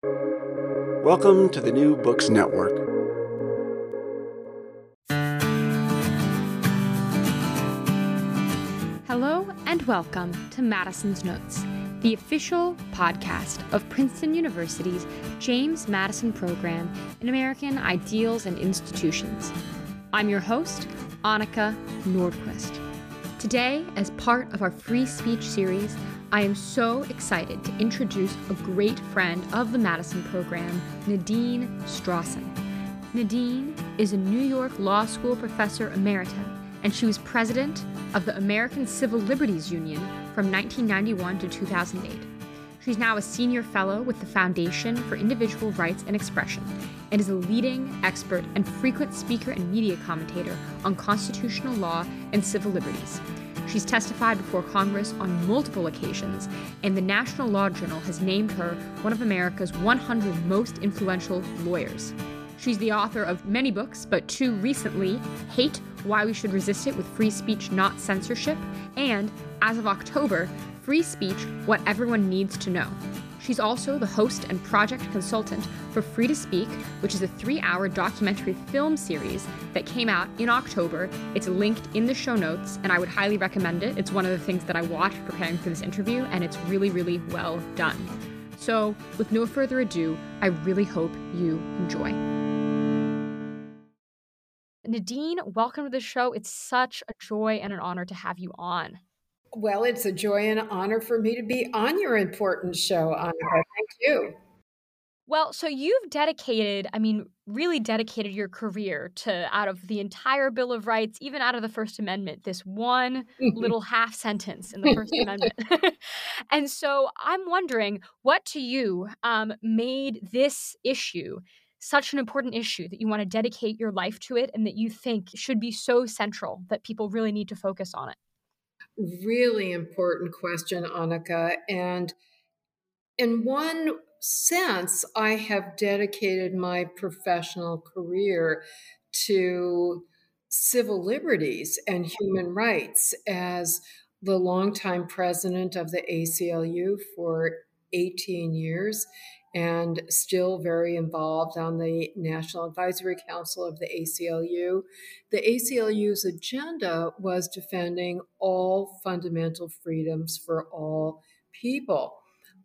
Welcome to the New Books Network. Hello and welcome to Madison's Notes, the official podcast of Princeton University's James Madison Program in American Ideals and Institutions. I'm your host, Annika Nordquist. Today, as part of our free speech series, I am so excited to introduce a great friend of the Madison program, Nadine Strossen. Nadine is a New York Law School professor emerita, and she was president of the American Civil Liberties Union from 1991 to 2008. She's now a senior fellow with the Foundation for Individual Rights and Expression and is a leading expert and frequent speaker and media commentator on constitutional law and civil liberties. She's testified before Congress on multiple occasions, and the National Law Journal has named her one of America's 100 most influential lawyers. She's the author of many books, but two recently Hate Why We Should Resist It with Free Speech, Not Censorship, and, as of October, Free Speech What Everyone Needs to Know. She's also the host and project consultant for Free to Speak, which is a three hour documentary film series that came out in October. It's linked in the show notes, and I would highly recommend it. It's one of the things that I watched preparing for this interview, and it's really, really well done. So, with no further ado, I really hope you enjoy. Nadine, welcome to the show. It's such a joy and an honor to have you on. Well, it's a joy and an honor for me to be on your important show, Annika. Thank you. Well, so you've dedicated, I mean, really dedicated your career to out of the entire Bill of Rights, even out of the First Amendment, this one little half sentence in the First Amendment. and so I'm wondering what to you um, made this issue such an important issue that you want to dedicate your life to it and that you think should be so central that people really need to focus on it? Really important question, Annika. And in one sense, I have dedicated my professional career to civil liberties and human rights as the longtime president of the ACLU for 18 years and still very involved on the National Advisory Council of the ACLU. The ACLU's agenda was defending all fundamental freedoms for all people.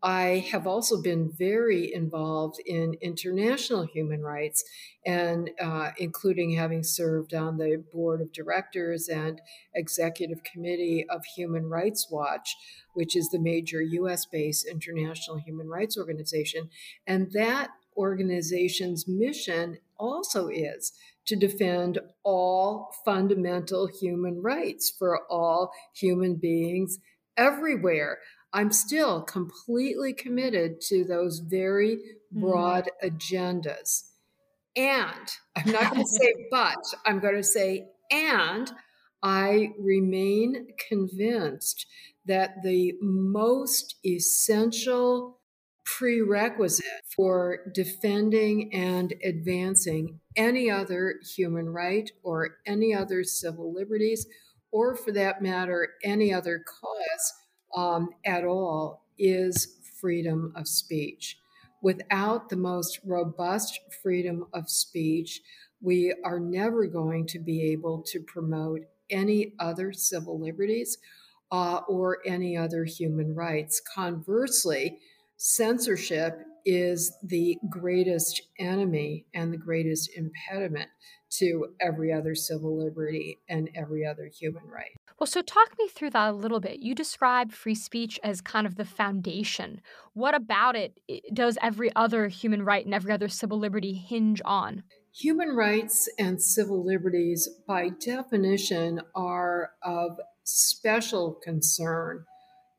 I have also been very involved in international human rights, and uh, including having served on the board of directors and executive committee of Human Rights Watch, which is the major US based international human rights organization. And that organization's mission also is to defend all fundamental human rights for all human beings everywhere. I'm still completely committed to those very mm-hmm. broad mm. agendas. And I'm not going to say but, I'm going to say and I remain convinced that the most essential prerequisite for defending and advancing any other human right or any other civil liberties, or for that matter, any other cause um, at all is freedom of speech. Without the most robust freedom of speech, we are never going to be able to promote any other civil liberties uh, or any other human rights. Conversely, censorship is the greatest enemy and the greatest impediment to every other civil liberty and every other human right. Well, so talk me through that a little bit. You describe free speech as kind of the foundation. What about it does every other human right and every other civil liberty hinge on? Human rights and civil liberties, by definition, are of special concern,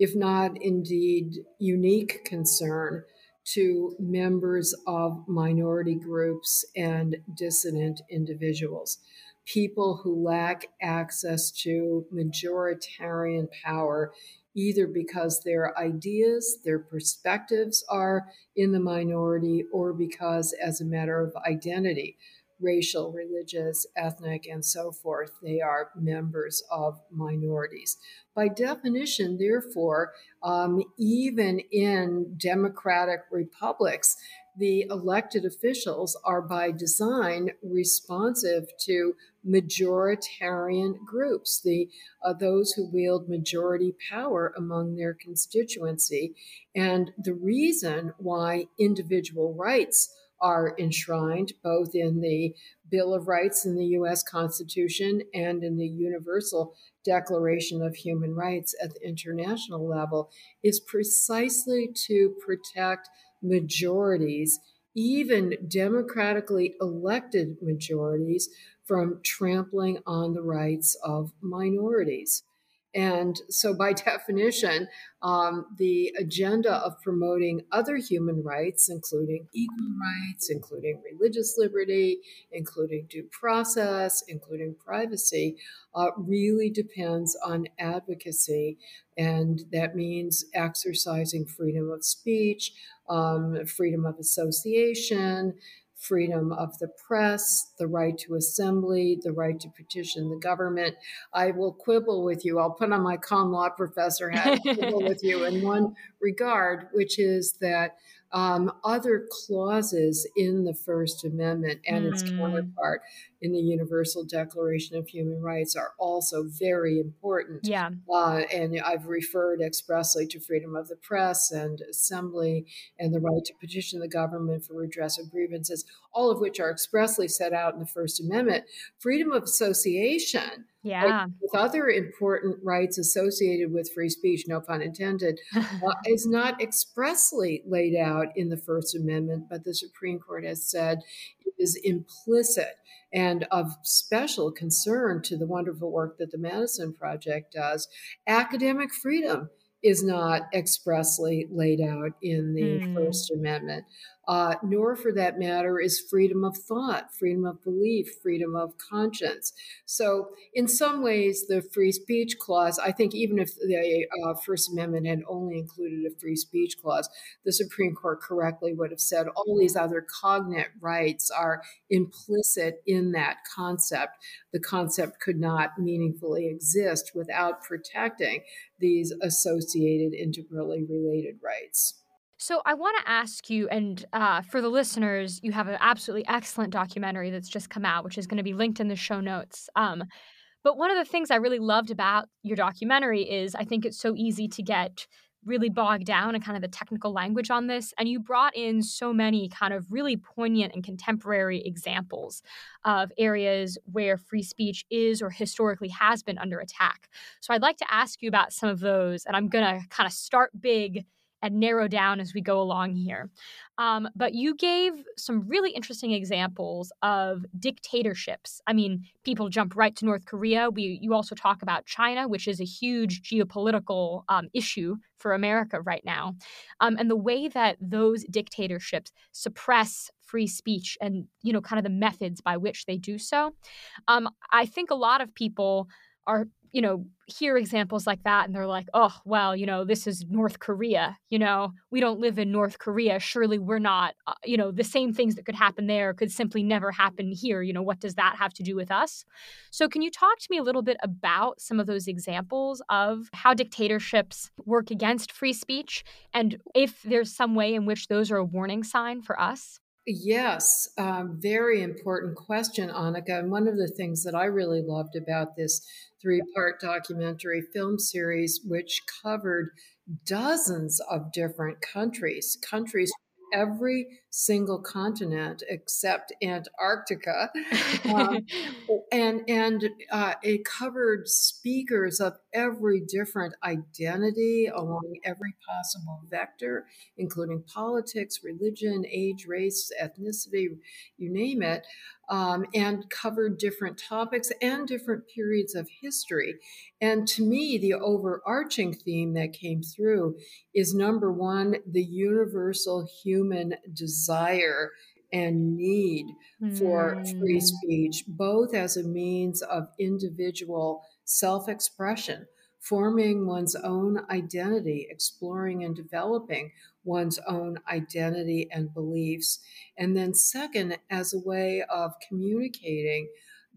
if not indeed unique concern, to members of minority groups and dissident individuals people who lack access to majoritarian power, either because their ideas, their perspectives are in the minority, or because, as a matter of identity, racial, religious, ethnic, and so forth, they are members of minorities. By definition, therefore, um, even in democratic republics, the elected officials are by design responsive to majoritarian groups, the uh, those who wield majority power among their constituency. And the reason why individual rights are enshrined both in the Bill of Rights in the US Constitution and in the Universal Declaration of Human Rights at the international level is precisely to protect majorities, even democratically elected majorities, from trampling on the rights of minorities. And so, by definition, um, the agenda of promoting other human rights, including equal rights, including religious liberty, including due process, including privacy, uh, really depends on advocacy. And that means exercising freedom of speech, um, freedom of association, freedom of the press, the right to assembly, the right to petition the government. I will quibble with you. I'll put on my common law professor hat, quibble with you in one regard, which is that um, other clauses in the First Amendment and mm. its counterpart in the Universal Declaration of Human Rights are also very important. Yeah. Uh, and I've referred expressly to freedom of the press and assembly and the right to petition the government for redress of grievances, all of which are expressly set out in the First Amendment. Freedom of association yeah. with other important rights associated with free speech, no pun intended, uh, is not expressly laid out in the First Amendment, but the Supreme Court has said it is implicit and of special concern to the wonderful work that the Madison Project does. Academic freedom is not expressly laid out in the mm. First Amendment uh, nor for that matter is freedom of thought, freedom of belief, freedom of conscience. So, in some ways, the free speech clause, I think even if the uh, First Amendment had only included a free speech clause, the Supreme Court correctly would have said all these other cognate rights are implicit in that concept. The concept could not meaningfully exist without protecting these associated, integrally related rights. So I want to ask you, and uh, for the listeners, you have an absolutely excellent documentary that's just come out, which is going to be linked in the show notes. Um, but one of the things I really loved about your documentary is I think it's so easy to get really bogged down in kind of the technical language on this. And you brought in so many kind of really poignant and contemporary examples of areas where free speech is or historically has been under attack. So I'd like to ask you about some of those. And I'm going to kind of start big and narrow down as we go along here. Um, but you gave some really interesting examples of dictatorships. I mean, people jump right to North Korea. We you also talk about China, which is a huge geopolitical um, issue for America right now, um, and the way that those dictatorships suppress free speech and you know kind of the methods by which they do so. Um, I think a lot of people are you know, hear examples like that and they're like, oh, well, you know, this is North Korea. You know, we don't live in North Korea. Surely we're not, uh, you know, the same things that could happen there could simply never happen here. You know, what does that have to do with us? So, can you talk to me a little bit about some of those examples of how dictatorships work against free speech and if there's some way in which those are a warning sign for us? Yes, um, very important question, Annika. And one of the things that I really loved about this three part documentary film series, which covered dozens of different countries, countries every single continent except Antarctica, um, and and uh, it covered speakers of every different identity along every possible vector, including politics, religion, age, race, ethnicity, you name it um, and covered different topics and different periods of history. And to me, the overarching theme that came through is number one, the universal human desire and need mm. for free mm. speech, both as a means of individual self expression, forming one's own identity, exploring and developing one's own identity and beliefs. And then, second, as a way of communicating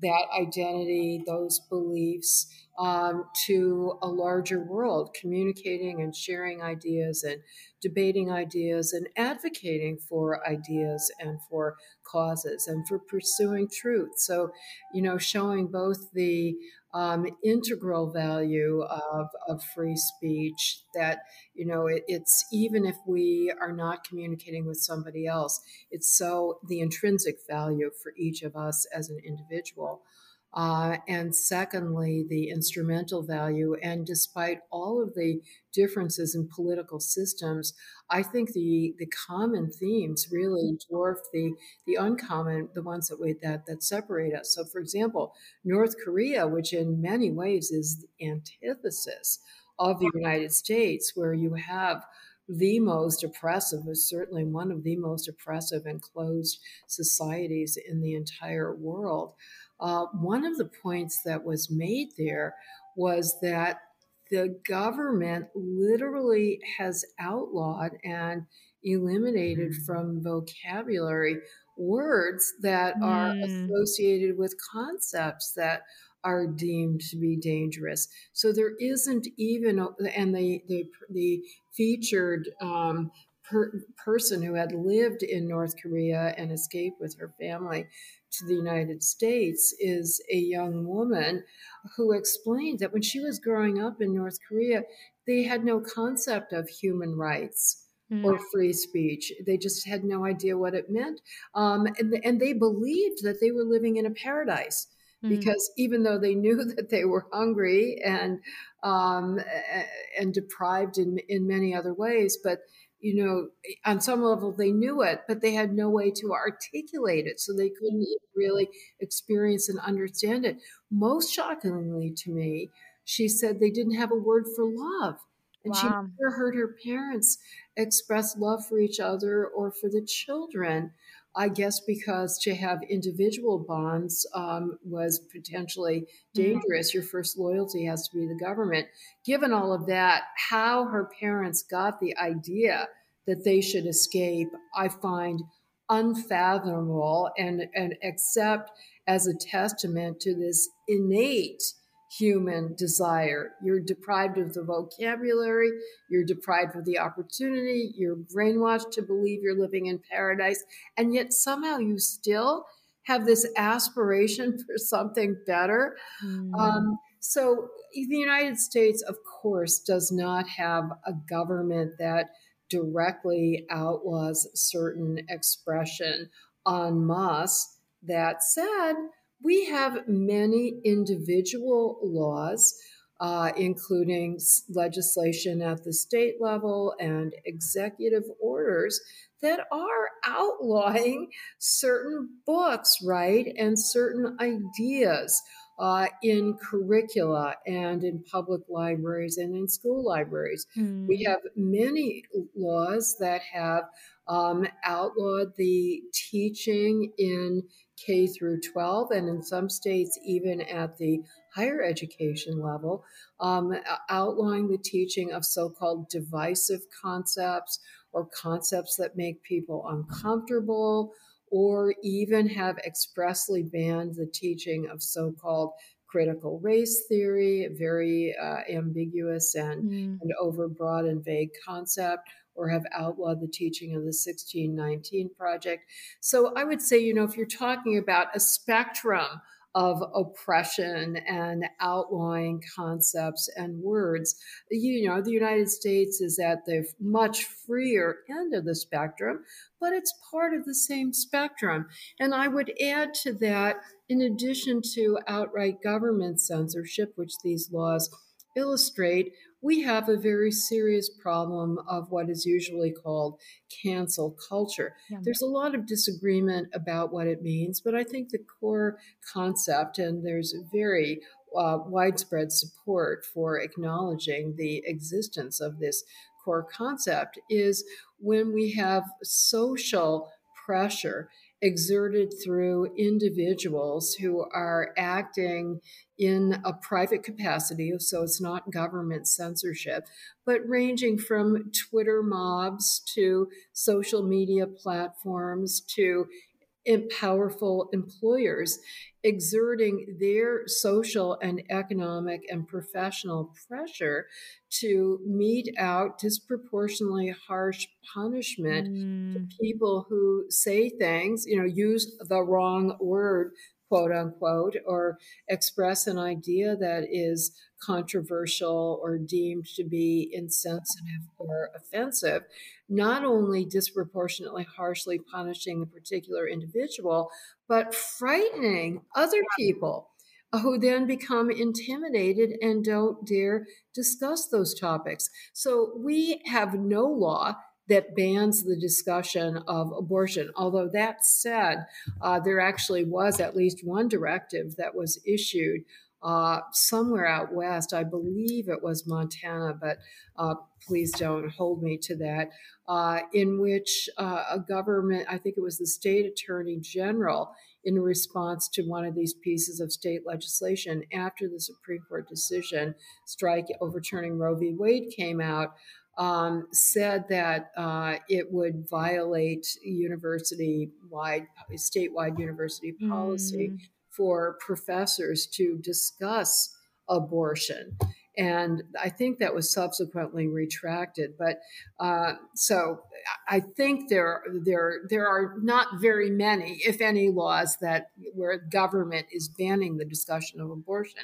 that identity, those beliefs, um, to a larger world, communicating and sharing ideas and debating ideas and advocating for ideas and for causes and for pursuing truth. So, you know, showing both the um, integral value of, of free speech that, you know, it, it's even if we are not communicating with somebody else, it's so the intrinsic value for each of us as an individual. Uh, and secondly, the instrumental value. And despite all of the differences in political systems, I think the the common themes really dwarf the the uncommon, the ones that we that that separate us. So, for example, North Korea, which in many ways is the antithesis of the United States, where you have the most oppressive, is certainly one of the most oppressive and closed societies in the entire world. Uh, one of the points that was made there was that the government literally has outlawed and eliminated mm. from vocabulary words that mm. are associated with concepts that are deemed to be dangerous. So there isn't even, and the the, the featured um, per, person who had lived in North Korea and escaped with her family to the United States is a young woman who explained that when she was growing up in North Korea, they had no concept of human rights. Mm. Or free speech. They just had no idea what it meant. Um, and, and they believed that they were living in a paradise mm. because even though they knew that they were hungry and um, and deprived in in many other ways, but you know, on some level they knew it, but they had no way to articulate it. So they couldn't really experience and understand it. Most shockingly to me, she said they didn't have a word for love. And wow. she never heard her parents express love for each other or for the children. I guess because to have individual bonds um, was potentially mm-hmm. dangerous. Your first loyalty has to be the government. Given all of that, how her parents got the idea that they should escape, I find unfathomable and, and accept as a testament to this innate human desire. You're deprived of the vocabulary, you're deprived of the opportunity, you're brainwashed to believe you're living in paradise, and yet somehow you still have this aspiration for something better. Mm. Um, so, the United States, of course, does not have a government that directly outlaws certain expression en masse. That said, we have many individual laws, uh, including legislation at the state level and executive orders that are outlawing certain books, right, and certain ideas. Uh, in curricula and in public libraries and in school libraries. Mm. We hmm. have many laws that have um, outlawed the teaching in K through 12, and in some states, even at the higher education level, um, outlawing the teaching of so called divisive concepts or concepts that make people uncomfortable, or even have expressly banned the teaching of so called critical race theory, a very uh, ambiguous and, mm. and overbroad and vague concept, or have outlawed the teaching of the 1619 Project. So I would say, you know, if you're talking about a spectrum of oppression and outlawing concepts and words. You know, the United States is at the much freer end of the spectrum, but it's part of the same spectrum. And I would add to that, in addition to outright government censorship, which these laws illustrate, we have a very serious problem of what is usually called cancel culture. Yeah. There's a lot of disagreement about what it means, but I think the core concept, and there's very uh, widespread support for acknowledging the existence of this core concept, is when we have social pressure exerted through individuals who are acting in a private capacity, so it's not government censorship, but ranging from Twitter mobs to social media platforms to powerful employers exerting their social and economic and professional pressure to mete out disproportionately harsh punishment mm. to people who say things, you know, use the wrong word quote unquote, or express an idea that is controversial or deemed to be insensitive or offensive, not only disproportionately harshly punishing the particular individual, but frightening other people who then become intimidated and don't dare discuss those topics. So we have no law that bans the discussion of abortion. Although that said, uh, there actually was at least one directive that was issued uh, somewhere out west. I believe it was Montana, but uh, please don't hold me to that. Uh, in which uh, a government, I think it was the state attorney general, in response to one of these pieces of state legislation after the Supreme Court decision strike overturning Roe v. Wade came out, um, said that uh, it would violate university wide, statewide university policy mm. For professors to discuss abortion. And I think that was subsequently retracted. But uh, so I think there, there, there are not very many, if any, laws that where government is banning the discussion of abortion.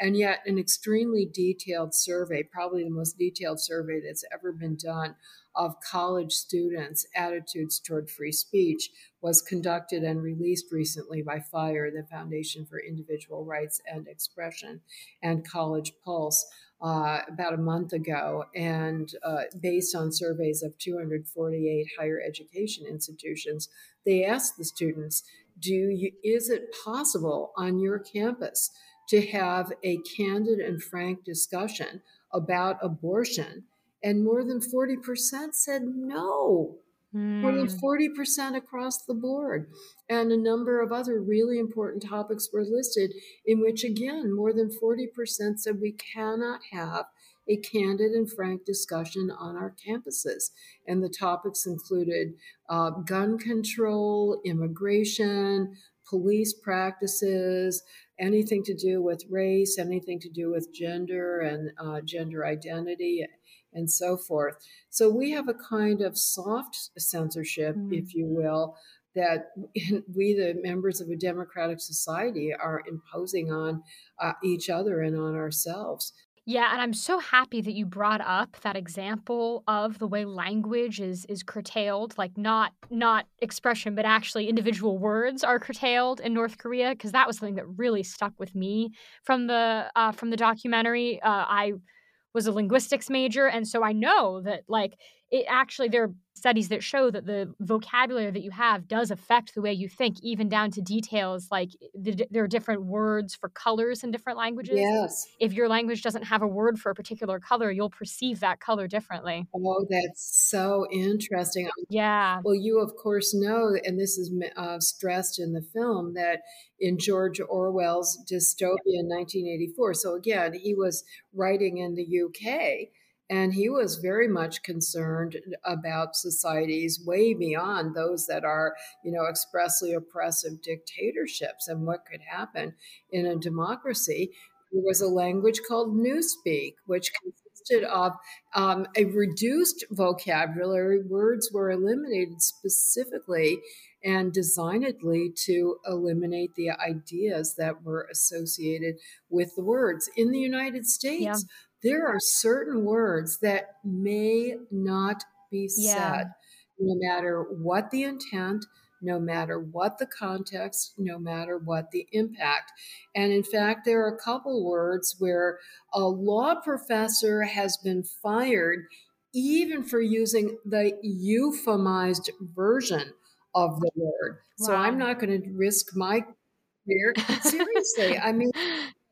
And yet, an extremely detailed survey, probably the most detailed survey that's ever been done of college students' attitudes toward free speech was conducted and released recently by FIRE, the Foundation for Individual Rights and Expression, and College Pulse. Uh, about a month ago, and uh, based on surveys of 248 higher education institutions, they asked the students, "Do you, is it possible on your campus to have a candid and frank discussion about abortion?" And more than 40% said no. Mm. More than 40% hmm. across the board. And a number of other really important topics were listed, in which, again, more than 40% said we cannot have a candid and frank discussion on our campuses. And the topics included uh, gun control, immigration, police practices, anything to do with race, anything to do with gender and uh, gender identity, and so forth. So we have a kind of soft censorship, mm. if you will, that we, the members of a democratic society, are imposing on uh, each other and on ourselves. Yeah, and I'm so happy that you brought up that example of the way language is is curtailed, like not not expression, but actually individual words are curtailed in North Korea, because that was something that really stuck with me from the uh, from the documentary. Uh, I was a linguistics major and so i know that like it actually there are studies that show that the vocabulary that you have does affect the way you think even down to details like the, there are different words for colors in different languages. Yes. If your language doesn't have a word for a particular color you'll perceive that color differently. Oh that's so interesting. Yeah. well you of course know and this is uh, stressed in the film that in george orwell's dystopia in 1984 so again he was writing in the uk and he was very much concerned about societies way beyond those that are, you know, expressly oppressive dictatorships and what could happen in a democracy. There was a language called Newspeak, which consisted of um, a reduced vocabulary. Words were eliminated specifically and designedly to eliminate the ideas that were associated with the words. In the United States, yeah there are certain words that may not be yeah. said, no matter what the intent, no matter what the context, no matter what the impact. And in fact, there are a couple words where a law professor has been fired even for using the euphemized version of the word. Wow. So I'm not going to risk my career. Seriously, I mean,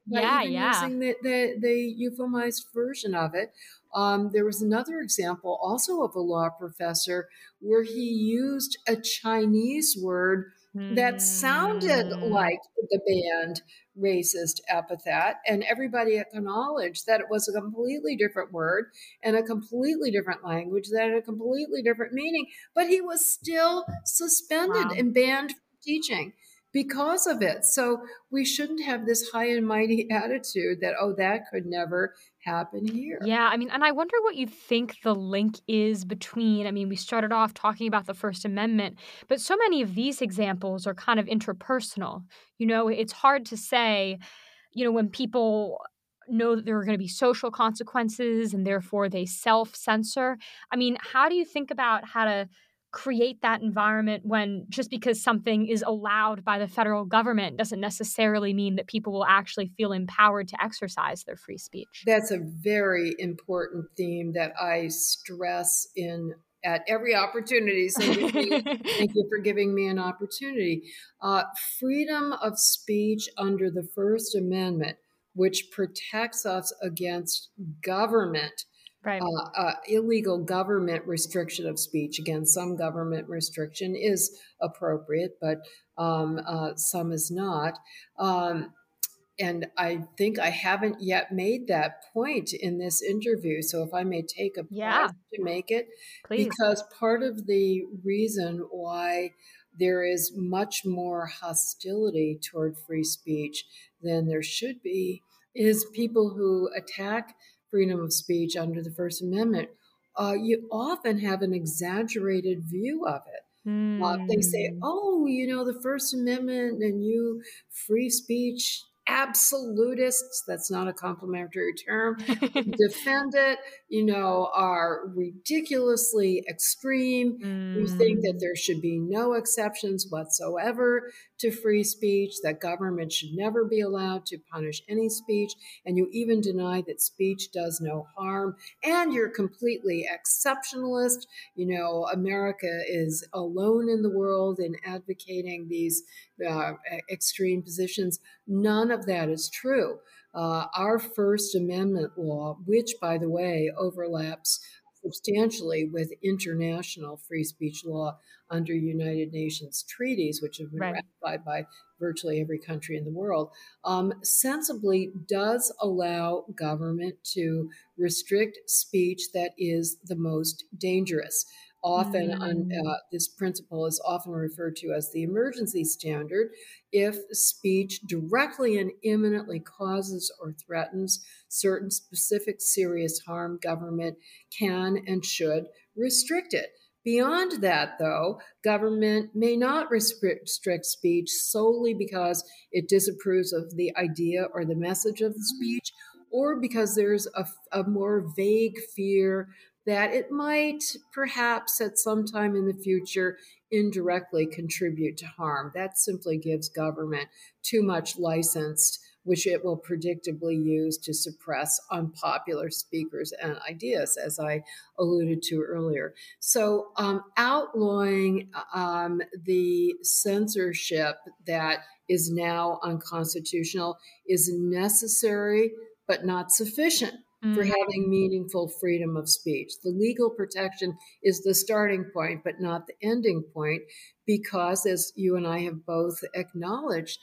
yeah, yeah. Using the, the, the euphemized version of it. Um, there was another example also of a law professor where he used a Chinese word that sounded mm. like the banned racist epithet, and everybody acknowledged that it was a completely different word and a completely different language that had a completely different meaning, but he was still suspended wow. and banned from teaching because of it. So we shouldn't have this high and mighty attitude that, oh, that could never happen here. Yeah, I mean, and I wonder what you think the link is between. I mean, we started off talking about the First Amendment, but so many of these examples are kind of interpersonal. You know, it's hard to say, you know, when people know that there are going to be social consequences and therefore they self censor. I mean, how do you think about how to create that environment when just because something is allowed by the federal government doesn't necessarily mean that people will actually feel empowered to exercise their free speech. That's a very important theme that I stress in at every opportunity. So thank you for giving me an opportunity. Uh, freedom of speech under the First Amendment, which protects us against government right. uh, uh, illegal government restriction of speech. Again, some government restriction is appropriate, but um, uh, some is not. Um, and I think I haven't yet made that point in this interview. So if I may take a pause yeah. to make it, Please. because part of the reason why there is much more hostility toward free speech than there should be is people who attack freedom of speech under the First Amendment, uh, you often have an exaggerated view of it. Mm. Uh, they say, hmm. oh, you know, the First Amendment and you free speech absolutists, that's not a complimentary term, defend it, you know, are ridiculously extreme. Mm. Think that mm. there should be no exceptions whatsoever to free speech, that government should never be allowed to punish any speech, and you even deny that speech does no harm, and you're completely exceptionalist. You know, America is alone in the world in advocating these uh, extreme positions. None of that is true. Uh, our First Amendment law, which, by the way, overlaps substantially with international free speech law under United Nations treaties, which have been right. ratified by virtually every country in the world, um, sensibly does allow government to restrict speech that is the most dangerous often mm. on, uh, this principle is often referred to as the emergency standard. If speech directly and imminently causes or threatens certain specific serious harm government can and should restrict it. Beyond that, though, government may not restrict speech solely because it disapproves of the idea or the message of the speech, or because there's a, a more vague fear that it might perhaps at some time in the future indirectly contribute to harm. That simply gives government too much license, which it will predictably use to suppress unpopular speakers and ideas, as I alluded to earlier. So, um, outlawing um, the censorship that is now unconstitutional is necessary but not sufficient for mm-hmm. having meaningful freedom of speech. The legal protection is the starting point, but not the ending point, because as you and I have both acknowledged,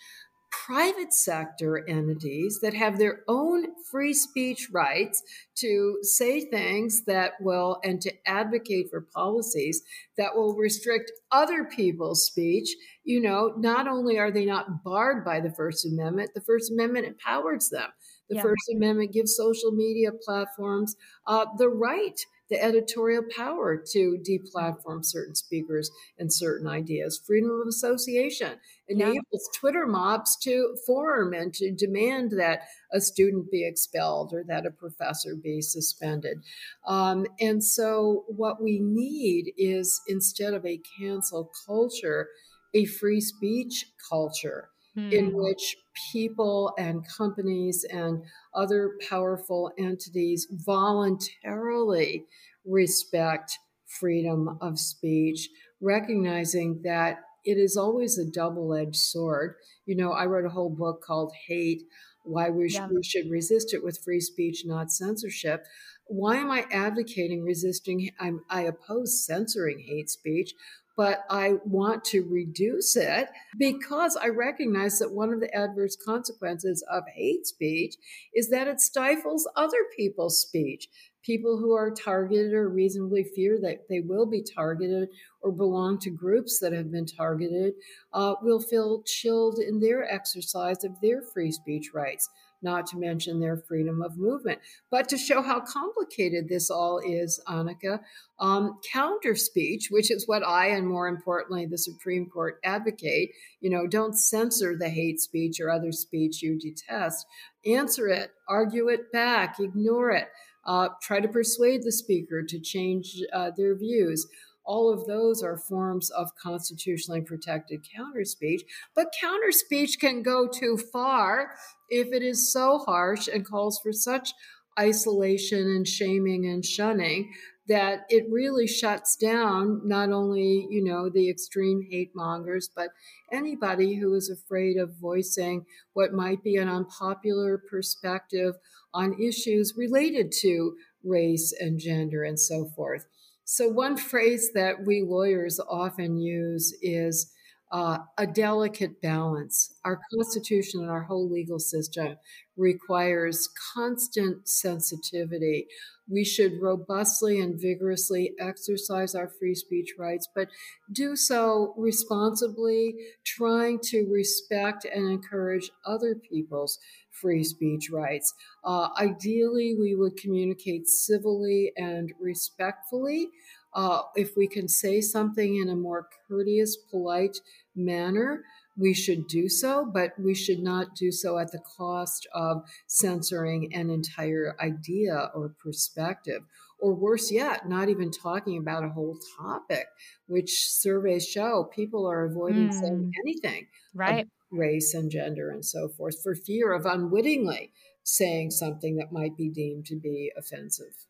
private sector entities that have their own free speech rights to say things that will and to advocate for policies that will restrict other people's speech you know not only are they not barred by the first amendment the first amendment empowers them the yeah. First Amendment gives social media platforms uh, the right, the editorial power to deplatform certain speakers and certain ideas. Freedom of association enables yeah. Twitter mobs to form and to demand that a student be expelled or that a professor be suspended. Um, and so, what we need is instead of a cancel culture, a free speech culture mm. in hmm. which people and companies and other powerful entities voluntarily respect freedom of speech, recognizing that it is always a double edged sword. You know, I wrote a whole book called Hate Why we, yeah. sh- we Should Resist It with Free Speech, Not Censorship. Why am I advocating resisting? I'm, I oppose censoring hate speech but I want to reduce it because I recognize that one of the adverse consequences of hate speech is that it stifles other people's speech. people who are targeted or reasonably fear that they will be targeted or belong to groups that have been targeted uh, will feel chilled in their exercise of their free speech rights not to mention their freedom of movement. But to show how complicated this all is, Annika, um, counter speech, which is what I and more importantly the Supreme Court advocate, you know, don't censor the hate speech or other speech you detest. Answer it, argue it back, ignore it. Uh, try to persuade the speaker to change uh, their views. All of those are forms of constitutionally protected counter speech. But counter speech can go too far if it is so harsh and calls for such isolation and shaming and shunning that it really shuts down not only you know the extreme hate mongers but anybody who is afraid of voicing what might be an unpopular perspective on issues related to race and gender and so forth so one phrase that we lawyers often use is uh, a delicate balance. Our Constitution and our whole legal system requires constant sensitivity. We should robustly and vigorously exercise our free speech rights, but do so responsibly, trying to respect and encourage other people's free speech rights. Uh, ideally, we would communicate civilly and respectfully. Uh, if we can say something in a more courteous, polite manner, we should do so, but we should not do so at the cost of censoring an entire idea or perspective. Or worse yet, not even talking about a whole topic, which surveys show people are avoiding mm. saying anything. Right. Race and gender and so forth for fear of unwittingly saying something that might be deemed to be offensive.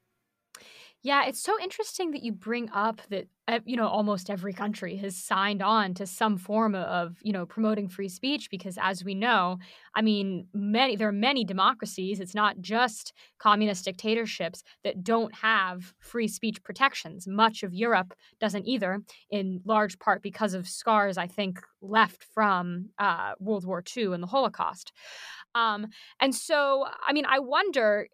Yeah, it's so interesting that you bring up that you know almost every country has signed on to some form of you know promoting free speech because as we know, I mean, many there are many democracies, it's not just communist dictatorships that don't have free speech protections. Much of Europe doesn't either in large part because of scars I think left from uh, World War II and the Holocaust. Um, and so, I mean, I wonder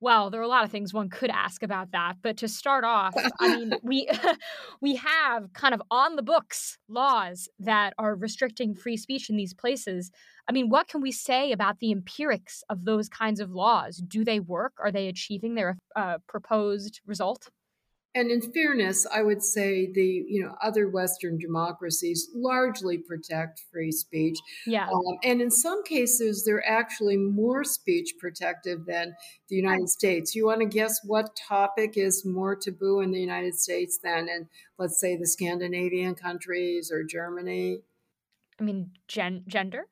well, there are a lot of things one could ask about that, but to start off, I mean, we we have kind of on the books laws that are restricting free speech in these places. I mean, what can we say about the empirics of those kinds of laws? Do they work? Are they achieving their uh, proposed result? And in fairness, I would say the you know other Western democracies largely protect free speech. Yeah. Um, and in some cases, they're actually more speech protective than the United States. You want to guess what topic is more taboo in the United States than in, let's say, the Scandinavian countries or Germany? I mean, gen- gender.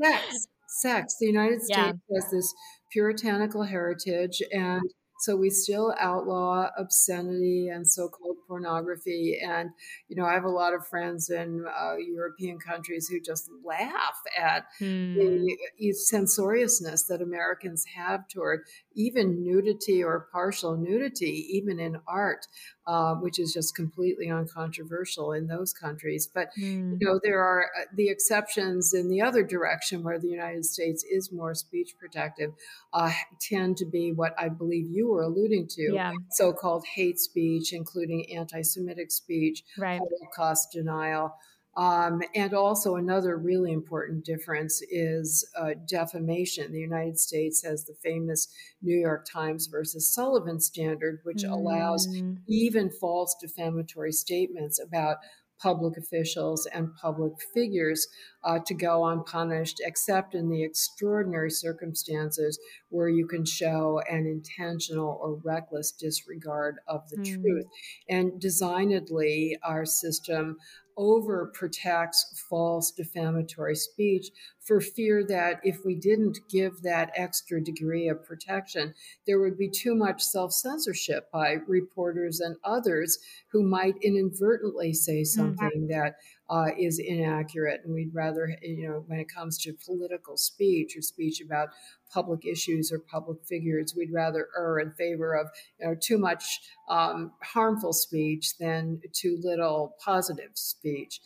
sex. Sex. The United States yeah. has this puritanical heritage and so we still outlaw obscenity and so-called pornography. And you know, I have a lot of friends in uh, European countries who just laugh at hmm. the censoriousness that Americans have toward even nudity or partial nudity, even in art uh, which is just completely uncontroversial in those countries. But mm. you know, there are uh, the exceptions in the other direction where the United States is more speech protective, uh, tend to be what I believe you were alluding to, yeah. so-called hate speech, including anti-Semitic speech, right. Holocaust denial. Um, and also, another really important difference is uh, defamation. The United States has the famous New York Times versus Sullivan standard, which mm. allows even false defamatory statements about public officials and public figures uh, to go unpunished, except in the extraordinary circumstances where you can show an intentional or reckless disregard of the mm. truth. And designedly, our system overprotects false defamatory speech for fear that if we didn't give that extra degree of protection, there would be too much self censorship by reporters and others who might inadvertently say mm-hmm. something mm-hmm. that uh, is inaccurate. And we'd rather, you know, when it comes to political speech or speech about public issues or public figures, we'd rather err in favor of you know, too much um, harmful speech than too little positive speech.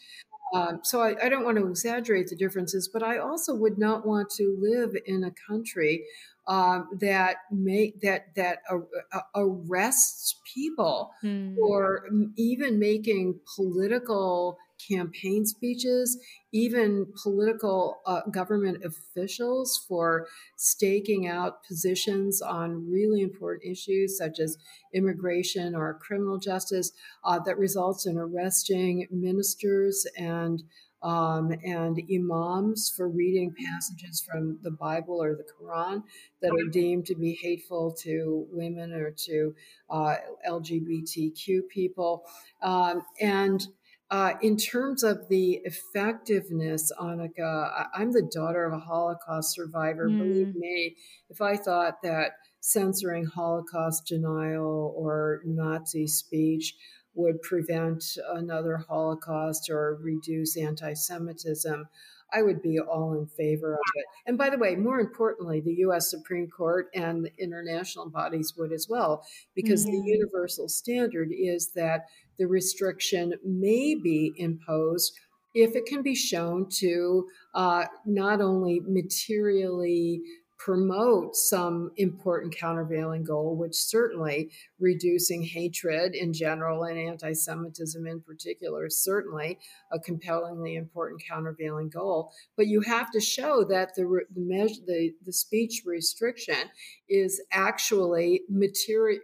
Um, so I, I, don't want to exaggerate the differences, but I also would not want to live in a country um, that make that that uh, arrests people mm. for even making political campaign speeches, even political uh, government officials for staking out positions on really important issues such as immigration or criminal justice uh, that results in arresting ministers and um, and imams for reading passages from the Bible or the Quran that are deemed to be hateful to women or to uh, LGBTQ people. Um, and uh, in terms of the effectiveness, Annika, I'm the daughter of a Holocaust survivor. Mm. Believe me, if I thought that censoring Holocaust denial or Nazi speech would prevent another Holocaust or reduce anti Semitism, I would be all in favor of it. And by the way, more importantly, the US Supreme Court and the international bodies would as well, because mm-hmm. the universal standard is that the restriction may be imposed if it can be shown to uh, not only materially promote some important countervailing goal, which certainly reducing hatred in general and anti Semitism in particular is certainly a compellingly important countervailing goal. But you have to show that the, the, measure, the, the speech restriction is actually materi-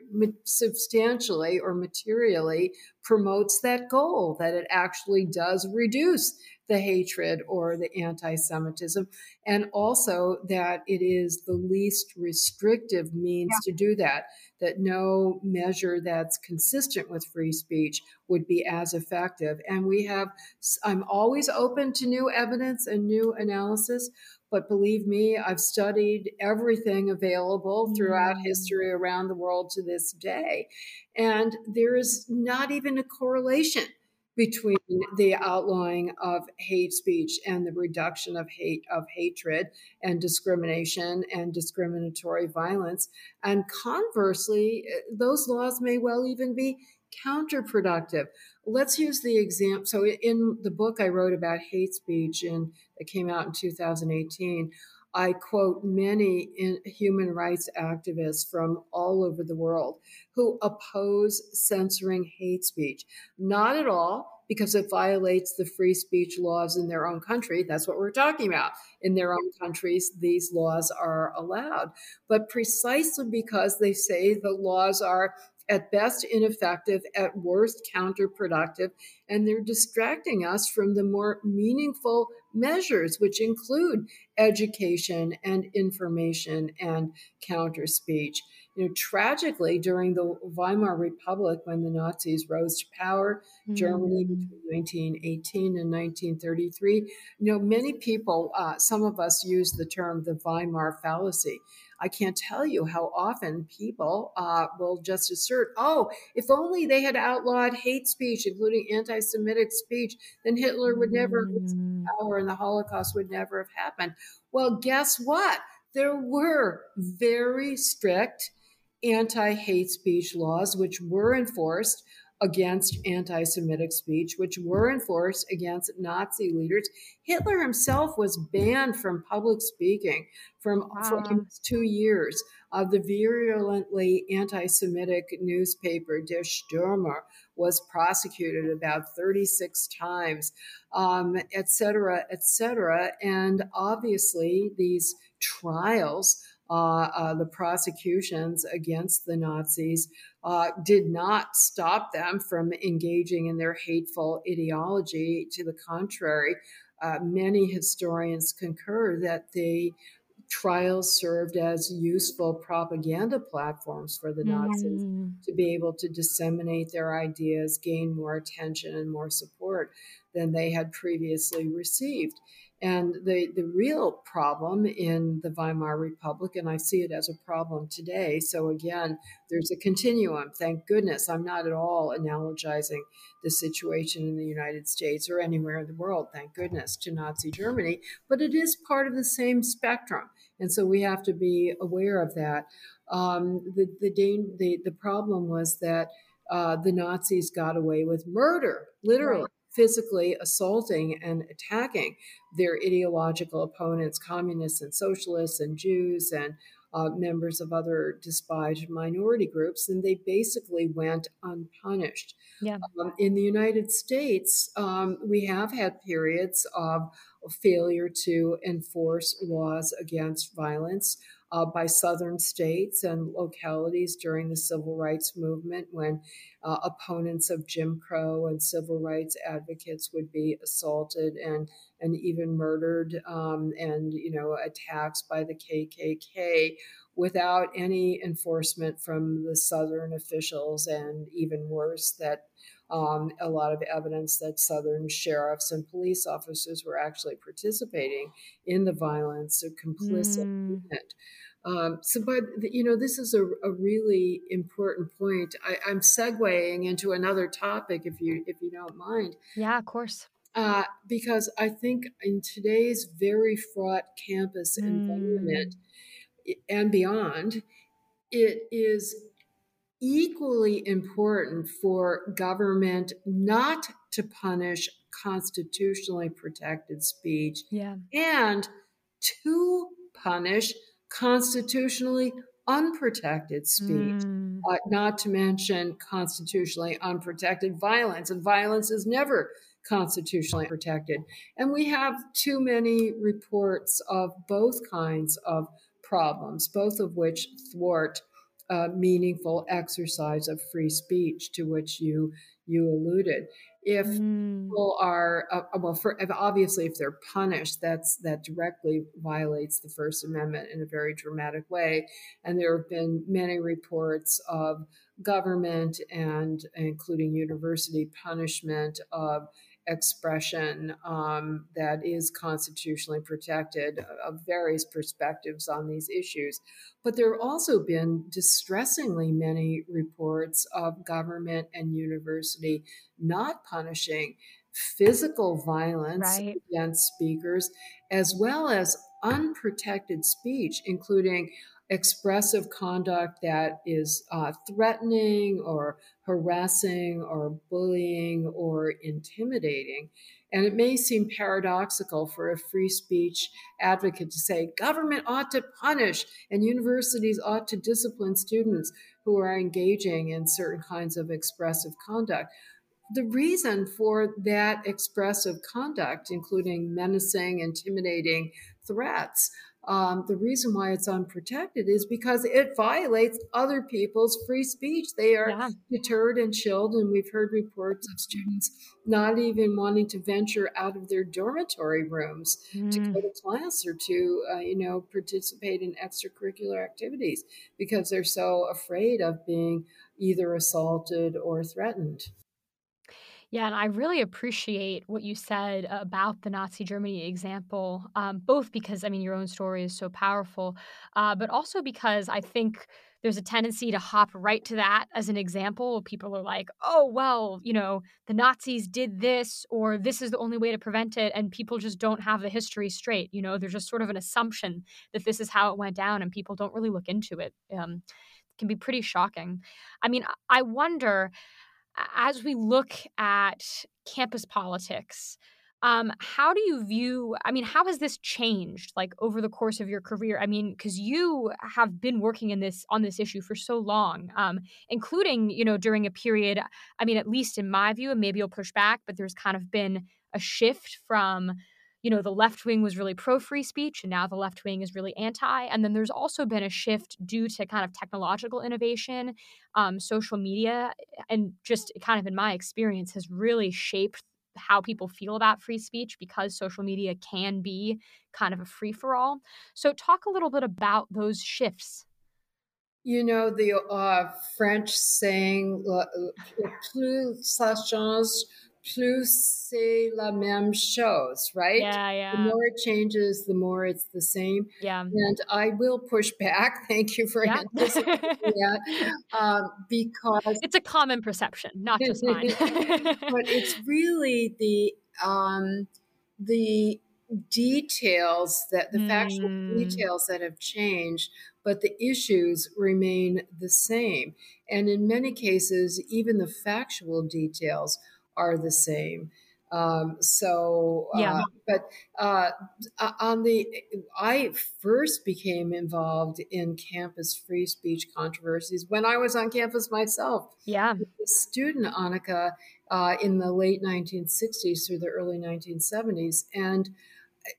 substantially or materially promotes that goal, that it actually does reduce the hatred or the anti Semitism, and also that it is the least restrictive means yeah. to do that, that no measure that's consistent with free speech would be as effective. And we have, I'm always open to new evidence and new analysis. But believe me, I've studied everything available throughout mm. history around the world to this day. And there is not even a correlation between the outlawing of hate speech and the reduction of hate of hatred and discrimination and discriminatory violence and conversely those laws may well even be counterproductive let's use the example so in the book i wrote about hate speech and it came out in 2018 I quote many human rights activists from all over the world who oppose censoring hate speech. Not at all because it violates the free speech laws in their own country. That's what we're talking about. In their own countries, these laws are allowed. But precisely because they say the laws are at best ineffective, at worst counterproductive, and they're distracting us from the more meaningful measures, which include education and information and counter speech. You know, tragically, during the Weimar Republic, when the Nazis rose to power, mm-hmm. Germany between 1918 and 1933, you know, many people, uh, some of us use the term the Weimar fallacy. I can't tell you how often people uh, will just assert, oh, if only they had outlawed hate speech, including anti Semitic speech, then Hitler would never mm. power and the Holocaust would never have happened. Well, guess what? There were very strict anti hate speech laws, which were enforced against anti Semitic speech, which were enforced against Nazi leaders. Hitler himself was banned from public speaking from wow. for two years. Uh, the virulently anti Semitic newspaper Der Stürmer was prosecuted about 36 times, um, et cetera, et cetera. And obviously, these trials uh, uh, the prosecutions against the Nazis uh, did not stop them from engaging in their hateful ideology. To the contrary, uh, many historians concur that the trials served as useful propaganda platforms for the Nazis mm. to be able to disseminate their ideas, gain more attention and more support than they had previously received. And the, the real problem in the Weimar Republic, and I see it as a problem today. So, again, there's a continuum. Thank goodness I'm not at all analogizing the situation in the United States or anywhere in the world, thank goodness, to Nazi Germany, but it is part of the same spectrum. And so we have to be aware of that. Um, the, the, the, the problem was that uh, the Nazis got away with murder, literally. Physically assaulting and attacking their ideological opponents, communists and socialists and Jews and uh, members of other despised minority groups, and they basically went unpunished. Yeah. Um, in the United States, um, we have had periods of failure to enforce laws against violence uh, by southern states and localities during the civil rights movement when uh, opponents of Jim Crow and civil rights advocates would be assaulted and and even murdered um, and you know attacks by the KKK without any enforcement from the southern officials and even worse that um, a lot of evidence that Southern sheriffs and police officers were actually participating in the violence or complicit mm. Um, so, but you know, this is a, a really important point. I, am segueing into another topic, if you if you don't mind. Yeah, of course. Uh, because I think in today's very fraught campus mm. environment and beyond, it is equally important for government not to punish constitutionally protected speech yeah. and to punish constitutionally unprotected speech, mm. uh, not to mention constitutionally unprotected violence. And violence is never constitutionally protected. And we have too many reports of both kinds of problems, both of which thwart uh, meaningful exercise of free speech to which you you alluded if mm. people are uh, uh, well for obviously if they're punished that's that directly violates the first amendment in a very dramatic way and there have been many reports of government and including university punishment of expression um, that is constitutionally protected uh, of various perspectives on these issues. But there have also been distressingly many reports of government and university not punishing physical violence right. against speakers, as well as unprotected speech, including expressive conduct that is uh, threatening or harassing or bullying or intimidating. And it may seem paradoxical for a free speech advocate to say government ought to punish and universities ought to discipline students who are engaging in certain kinds of expressive conduct. The reason for that expressive conduct, including menacing, intimidating threats, um, the reason why it's unprotected is because it violates other people's free speech. They are yeah. deterred and chilled, and we've heard reports of students not even wanting to venture out of their dormitory rooms mm. to go mm. to class or to, uh, you know, participate in extracurricular activities because they're so afraid of being either assaulted or threatened. Yeah, and I really appreciate what you said about the Nazi Germany example, um, both because, I mean, your own story is so powerful, uh, but also because I think there's a tendency to hop right to that as an example. People are like, oh, well, you know, the Nazis did this, or this is the only way to prevent it. And people just don't have the history straight. You know, there's just sort of an assumption that this is how it went down, and people don't really look into it. Um, it can be pretty shocking. I mean, I wonder as we look at campus politics, um, how do you view? I mean, how has this changed like over the course of your career? I mean, because you have been working in this on this issue for so long, um, including you know during a period. I mean, at least in my view, and maybe you'll push back, but there's kind of been a shift from you know, the left wing was really pro free speech and now the left wing is really anti. And then there's also been a shift due to kind of technological innovation, um, social media, and just kind of in my experience has really shaped how people feel about free speech because social media can be kind of a free for all. So, talk a little bit about those shifts. You know, the uh, French saying, plus ça change, plus c'est la même chose, right? Yeah, yeah. The more it changes, the more it's the same. Yeah. And I will push back. Thank you for yeah. anticipating that. Um, because it's a common perception, not just mine. but it's really the um, the details that the mm. factual details that have changed but the issues remain the same and in many cases even the factual details are the same. Um, so, yeah. Uh, but uh, on the, I first became involved in campus free speech controversies when I was on campus myself. Yeah. A student, Annika, uh, in the late 1960s through the early 1970s. And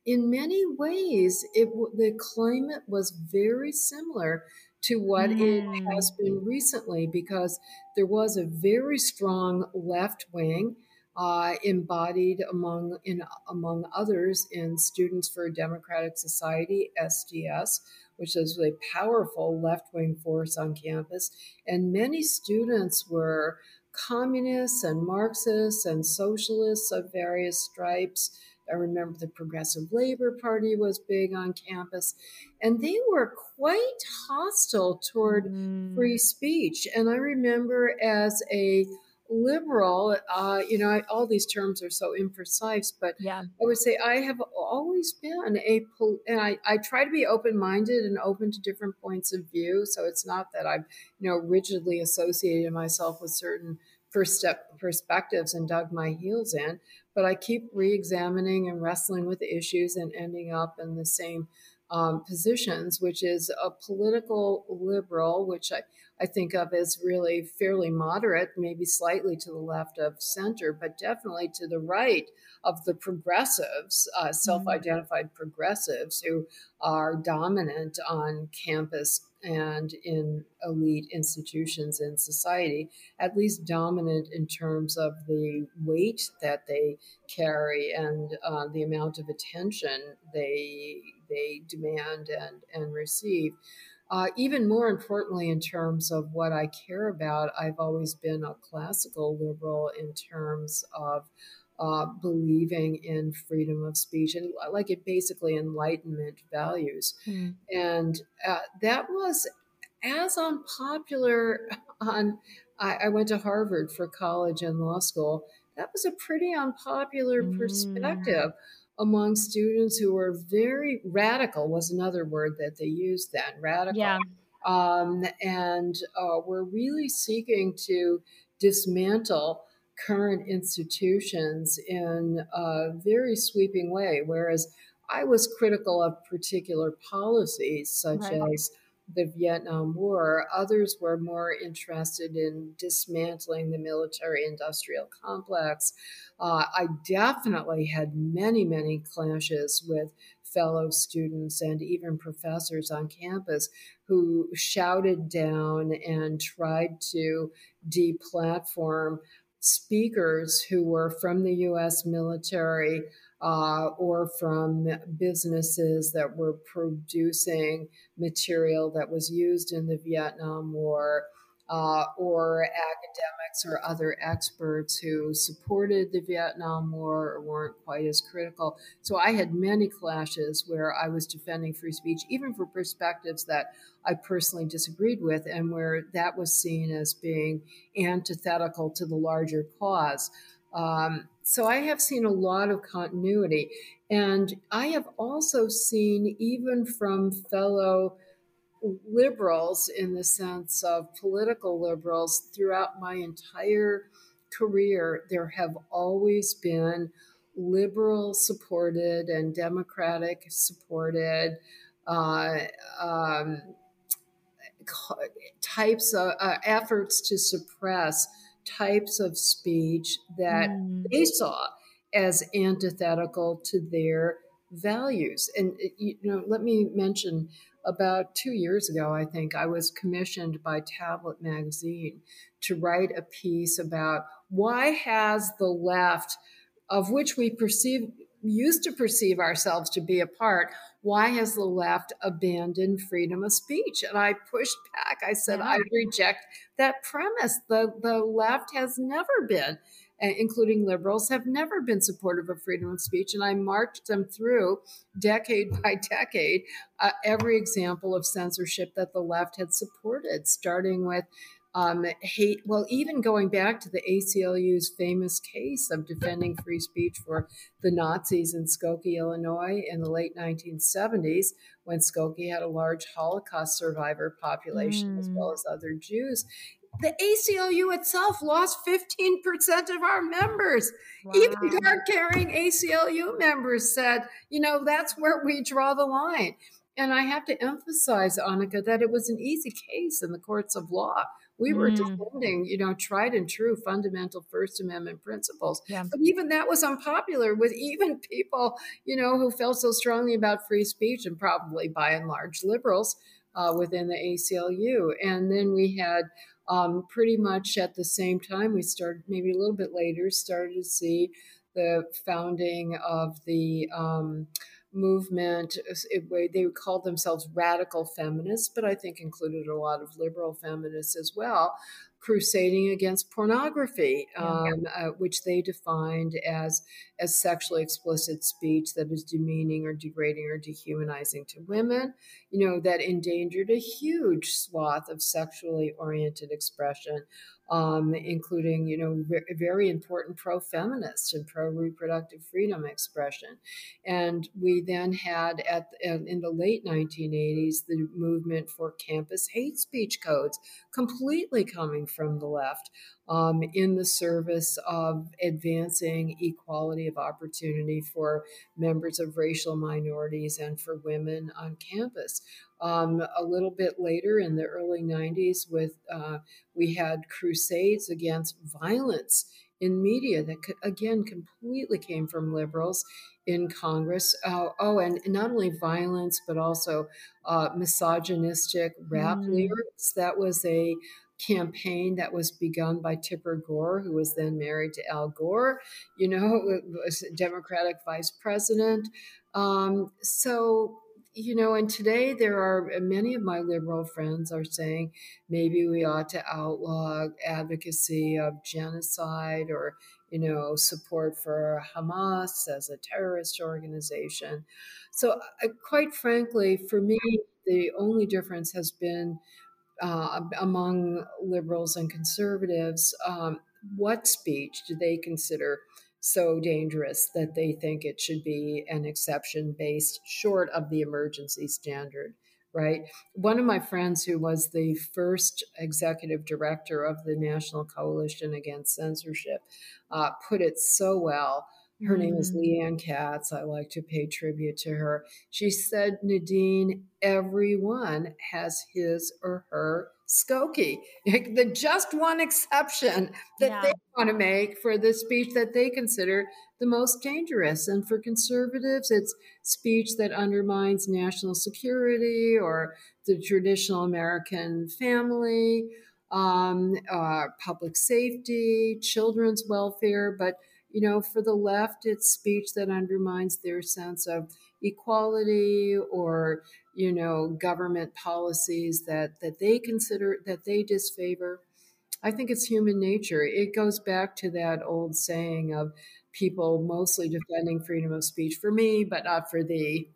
in many ways, it the climate was very similar to what mm. it has been recently because there was a very strong left wing uh, embodied among in among others in Students for a Democratic Society (SDS), which is a powerful left wing force on campus, and many students were communists and Marxists and socialists of various stripes. I remember the Progressive Labor Party was big on campus, and they were quite hostile toward mm. free speech. And I remember as a liberal, uh, you know, I, all these terms are so imprecise, but yeah. I would say I have always been a, and I, I try to be open minded and open to different points of view. So it's not that I've, you know, rigidly associated myself with certain first step perspectives and dug my heels in, but I keep re examining and wrestling with issues and ending up in the same um, positions, which is a political liberal, which I, I think of as really fairly moderate, maybe slightly to the left of center, but definitely to the right of the progressives, uh, self identified progressives who are dominant on campus and in elite institutions in society, at least dominant in terms of the weight that they carry and uh, the amount of attention they they demand and and receive. Uh, even more importantly, in terms of what I care about, I've always been a classical liberal in terms of uh, believing in freedom of speech and like it basically enlightenment values. Mm. And uh, that was as unpopular on, I, I, went to Harvard for college and law school. That was a pretty unpopular mm. Among students who were very radical was another word that they used then radical yeah. um, and uh, were really seeking to dismantle current institutions in a very sweeping way whereas i was critical of particular policies such right. as the Vietnam War. Others were more interested in dismantling the military industrial complex. Uh, I definitely had many, many clashes with fellow students and even professors on campus who shouted down and tried to deplatform speakers who were from the US military uh, or from businesses that were producing material that was used in the Vietnam War, uh, or academics or other experts who supported the Vietnam War or weren't quite as critical. So I had many clashes where I was defending free speech, even for perspectives that I personally disagreed with, and where that was seen as being antithetical to the larger cause. Um, so I have seen a lot of continuity. And I have also seen, even from fellow liberals, in the sense of political liberals, throughout my entire career, there have always been liberal supported and democratic supported uh, um, types of uh, efforts to suppress types of speech that mm. they saw as antithetical to their values. And, you know, let me mention about two years ago, I think, I was commissioned by Tablet Magazine to write a piece about why has the left, of which we perceive used to perceive ourselves to be a part, why has the left abandoned freedom of speech? And I pushed back. I said, yeah. I reject that premise. The, the left has never been, including liberals, have never been supportive of freedom of speech. And I marched them through decade by decade uh, every example of censorship that the left had supported, starting with um, hate, well, even going back to the ACLU's famous case of defending free speech for the Nazis in Skokie, Illinois in the late 1970s, when Skokie had a large Holocaust survivor population mm. as well as other Jews. the ACLU itself lost 15% of our members. Wow. Even card carrying ACLU members said, you know, that's where we draw the line. And I have to emphasize, Annika, that it was an easy case in the courts of law. We were mm. defending, you know, tried and true fundamental First Amendment principles. Yeah. But even that was unpopular with even people, you know, who felt so strongly about free speech and probably by and large liberals uh, within the ACLU. And then we had um, pretty much at the same time, we started, maybe a little bit later, started to see the founding of the um, movement. It, they called themselves radical feminists, but I think included a lot of liberal feminists as well, crusading against pornography, um, uh, which they defined as as sexually explicit speech that is demeaning or degrading or dehumanizing to women. You know that endangered a huge swath of sexually oriented expression um, including, you know, very important pro feminist and pro reproductive freedom expression. And we then had at in the late 1980s the movement for campus hate speech codes, completely coming from the left um, in the service of advancing equality of opportunity for members of racial minorities and for women on campus. Um, a little bit later in the early 90s, with uh, we had crusades against violence in media that again completely came from liberals in Congress. Uh, oh, and not only violence, but also uh, misogynistic rap mm. lyrics. That was a campaign that was begun by Tipper Gore, who was then married to Al Gore, you know, was a Democratic vice president. Um, so, you know, and today there are many of my liberal friends are saying maybe we ought to outlaw advocacy of genocide or, you know, support for Hamas as a terrorist organization. So, uh, quite frankly, for me, the only difference has been uh, among liberals and conservatives, um, what speech do they consider so dangerous that they think it should be an exception based short of the emergency standard? Right. One of my friends, who was the first executive director of the National Coalition Against Censorship, uh, put it so well. Her name is mm. Leanne Katz. I like to pay tribute to her. She said, Nadine, everyone has his or her Skokie. The just one exception that yeah. they want to make for the speech that they consider the most dangerous. And for conservatives, it's speech that undermines national security or the traditional American family, um, uh, public safety, children's welfare. But you know, for the left, it's speech that undermines their sense of equality or, you know, government policies that, that they consider, that they disfavor. I think it's human nature. It goes back to that old saying of people mostly defending freedom of speech for me, but not for thee.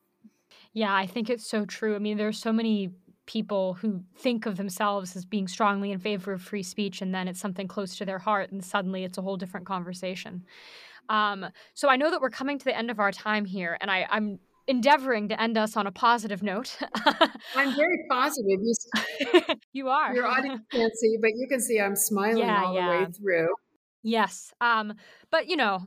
Yeah, I think it's so true. I mean, there's so many people who think of themselves as being strongly in favor of free speech and then it's something close to their heart and suddenly it's a whole different conversation. Um, so i know that we're coming to the end of our time here and I, i'm endeavoring to end us on a positive note. I'm very positive. You, you are. your audience can't see but you can see i'm smiling yeah, all yeah. the way through. Yes um, but you know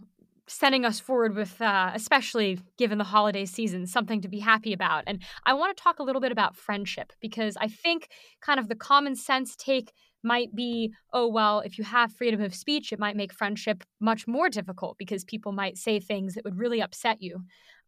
sending us forward with, uh, especially given the holiday season, something to be happy about. And I want to talk a little bit about friendship because I think kind of the common sense take might be oh, well, if you have freedom of speech, it might make friendship much more difficult because people might say things that would really upset you.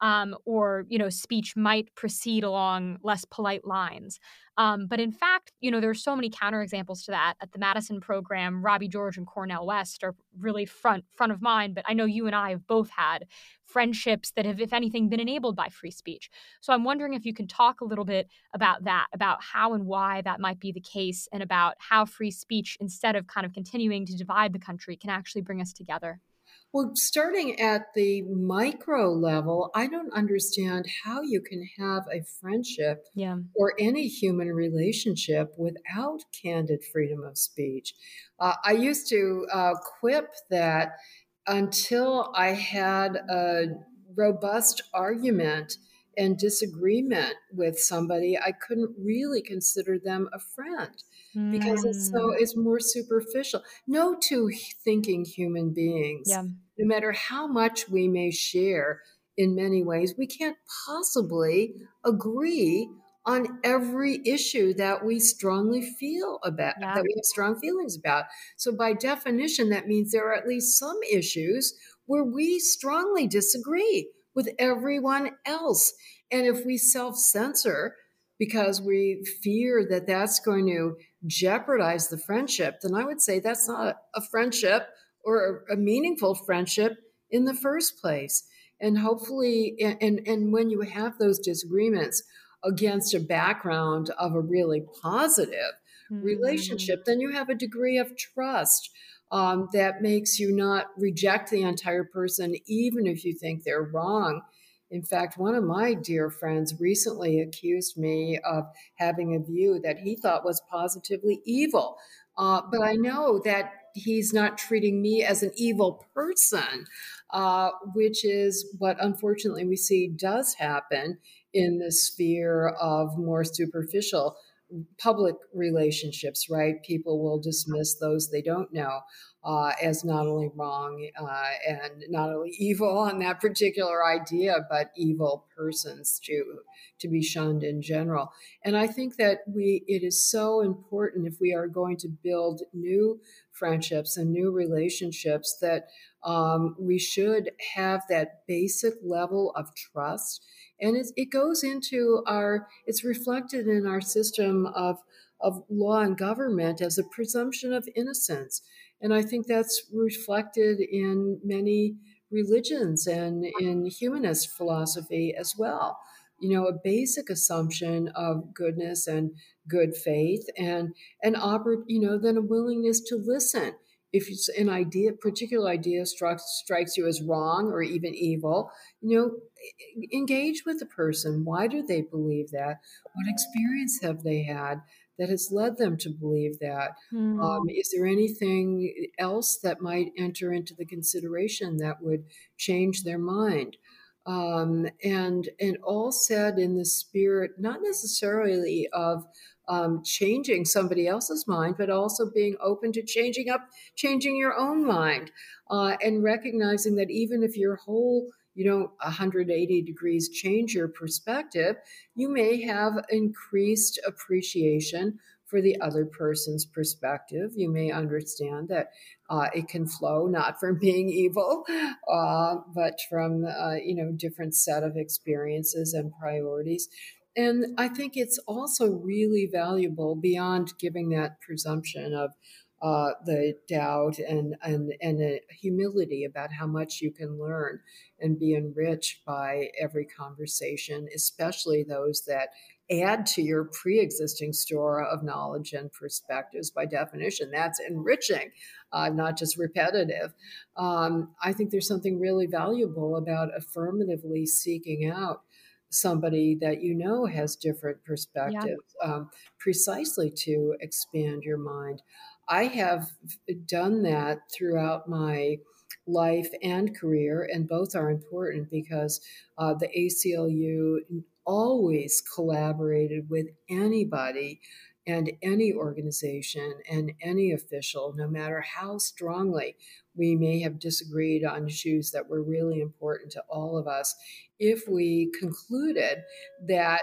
Um, or, you know, speech might proceed along less polite lines. Um, but in fact, you know, there are so many counterexamples to that. At the Madison program, Robbie George and Cornel West are really front front of mind. But I know you and I have both had friendships that have, if anything, been enabled by free speech. So I'm wondering if you can talk a little bit about that, about how and why that might be the case, and about how free speech, instead of kind of continuing to divide the country, can actually bring us together. Well, starting at the micro level, I don't understand how you can have a friendship yeah. or any human relationship without candid freedom of speech. Uh, I used to uh, quip that until I had a robust argument and disagreement with somebody, I couldn't really consider them a friend because it's so Mm. it's more superficial. No two thinking human beings, Yeah. No matter how much we may share in many ways, we can't possibly agree on every issue that we strongly feel about, Yeah. that we have strong feelings about. So, by definition, that means there are at least some issues where we strongly disagree with everyone else. And if we self censor because we fear that that's going to jeopardize the friendship, then I would say that's not a friendship or a meaningful friendship in the first place. And hopefully, and, and, when you have those disagreements against a background of a really positive Mm. relationship, then you have a degree of trust um, that makes you not reject the entire person, even if you think they're wrong. In fact, one of my dear friends recently accused me of having a view that he thought was positively evil. Uh, but I know that he's not treating me as an evil person, uh, which is what unfortunately we see does happen in the sphere of more superficial public relationships, right? People will dismiss those they don't know uh, as not only wrong uh, and not only evil on that particular idea, but evil persons to to be shunned in general. And I think that we it is so important if we are going to build new friendships and new relationships that um, we should have that basic level of trust and it, it goes into our it's reflected in our system of of law and government as a presumption of innocence and i think that's reflected in many religions and in humanist philosophy as well you know a basic assumption of goodness and good faith and an oper- you know then a willingness to listen if an idea particular idea strikes strikes you as wrong or even evil you know engage with the person. Why do they believe that? What experience have they had that has led them to believe that? Mm. Um, is there anything else that might enter into the consideration that would change their mind? Um, and and all said in the spirit, not necessarily of um, changing somebody else's mind, but also being open to changing up, changing your own mind, uh, and recognizing that even if your whole you don't 180 degrees change your perspective, you may have increased appreciation for the other person's perspective. You may understand that uh, it can flow not from being evil, uh, but from uh, you know different set of experiences and priorities. And I think it's also really valuable beyond giving that presumption of uh, the doubt and and and a humility about how much you can learn and be enriched by every conversation, especially those that add to your pre-existing store of knowledge and perspectives. By definition, that's enriching, uh, not just repetitive. Um, I think there's something really valuable about affirmatively seeking out somebody that you know has different perspectives um, precisely to expand your mind. I have done that throughout my life and career, and both are important because uh, the ACLU always collaborated with anybody and any organization and any official, no matter how strongly we may have disagreed on issues that were really important to all of us. If we concluded that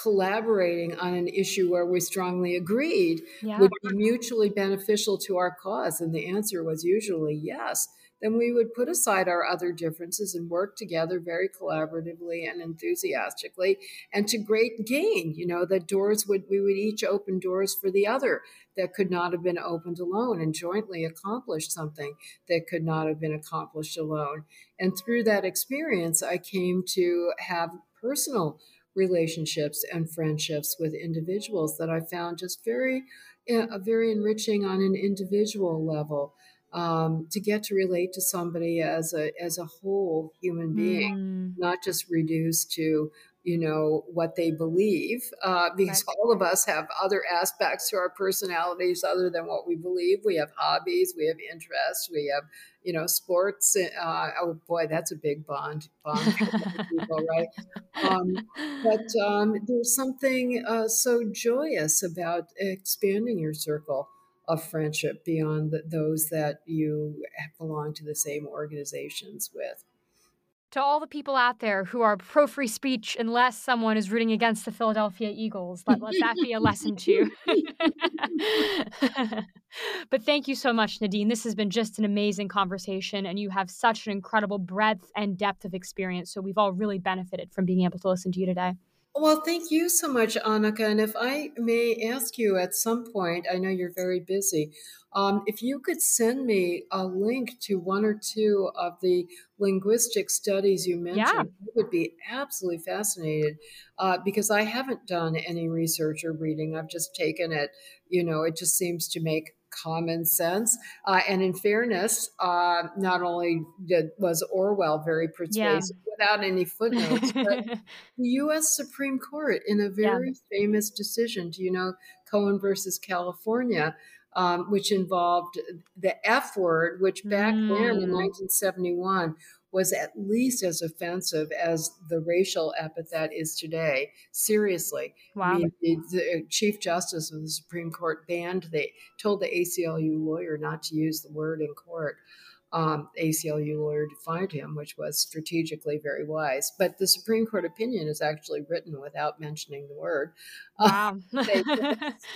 collaborating on an issue where we strongly agreed Yeah. would be mutually beneficial to our cause? And the answer was usually yes. Then we would put aside our other differences and work together very collaboratively and enthusiastically and to great gain. You know, that doors would, we would each open doors for the other that could not have been opened alone and jointly accomplish something that could not have been accomplished alone. And through that experience, I came to have personal relationships and friendships with individuals that I found just very, uh, very enriching on an individual level. Um, to get to relate to somebody as a as a whole human being, Mm. not just reduced to you know what they believe uh, because right. all of us have other aspects to our personalities other than what we believe. We have hobbies we have interests we have you know sports uh, oh boy that's a big bond bond people right? Um, but um, there's something uh, so joyous about expanding your circle of friendship beyond the, those that you belong to the same organizations with to all the people out there who are pro free speech unless someone is rooting against the Philadelphia Eagles. Let, let that be a lesson too. but thank you so much, Nadine. This has been just an amazing conversation, and you have such an incredible breadth and depth of experience. So we've all really benefited from being able to listen to you today. Well, thank you so much, Annika. And if I may ask you at some point, I know you're very busy, um, if you could send me a link to one or two of the linguistic studies you mentioned, yeah. I would be absolutely fascinated uh, because I haven't done any research or reading. I've just taken it, you know, it just seems to make common sense. Uh, and in fairness, uh, not only did, was Orwell very persuasive yeah. without any footnotes, but the U.S. Supreme Court, in a very yeah. famous decision, do you know Cohen versus California, um, which involved the F word, which back mm. then in 1971 was at least as offensive as the racial epithet is today. Seriously. Wow. I mean, the, the, Chief Justice of the Supreme Court banned, they told the ACLU lawyer not to use the word in court. Um, ACLU lawyer defined him, which was strategically very wise. But the Supreme Court opinion is actually written without mentioning the word. Wow.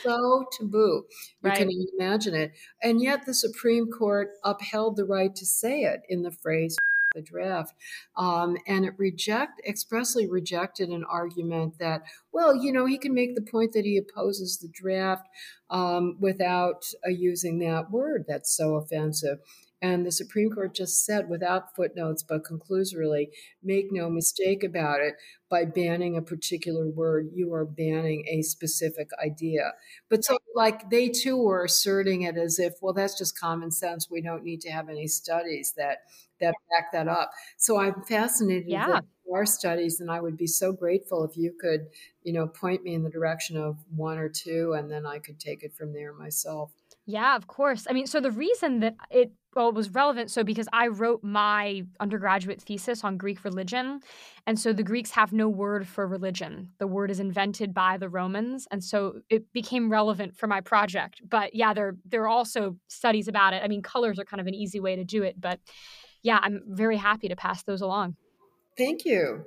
so taboo. You right. can imagine it. And yet the Supreme Court upheld the right to say it in the phrase the draft. Um, and it reject expressly rejected an argument that, well, you know, he can make the point that he opposes the draft um, without uh, using that word that's so offensive. And the Supreme Court just said, without footnotes but conclusorily, make no mistake about it, by banning a particular word, you are banning a specific idea. But so, like, they too were asserting it as if, well, that's just common sense. We don't need to have any studies that that back that up. So I'm fascinated yeah. with our studies, and I would be so grateful if you could, you know, point me in the direction of one or two, and then I could take it from there myself. Yeah, of course. I mean, so the reason that it well, it was relevant. So, because I wrote my undergraduate thesis on Greek religion. And so the Greeks have no word for religion. The word is invented by the Romans. And so it became relevant for my project. But yeah, there, there are also studies about it. I mean, colors are kind of an easy way to do it. But yeah, I'm very happy to pass those along. Thank you.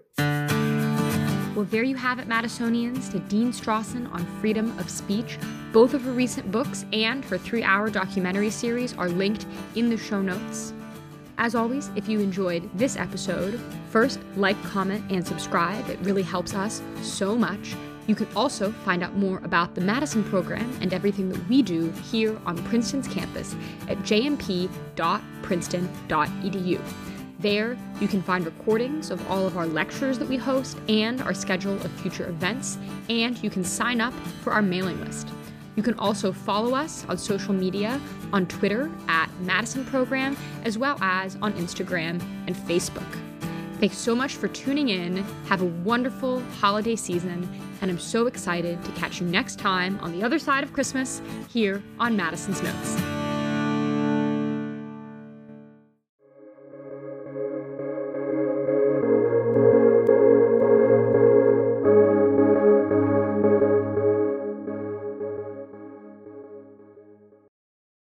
Well, there you have it, Madisonians, Nadine Strossen on freedom of speech. Both of her recent books and her three hour documentary series are linked in the show notes. As always, if you enjoyed this episode, first like, comment, and subscribe. It really helps us so much. You can also find out more about the Madison program and everything that we do here on Princeton's campus at jmp.princeton.edu. There, you can find recordings of all of our lectures that we host and our schedule of future events, and you can sign up for our mailing list. You can also follow us on social media on Twitter at Madison Program, as well as on Instagram and Facebook. Thanks so much for tuning in. Have a wonderful holiday season, and I'm so excited to catch you next time on the other side of Christmas here on Madison's Notes.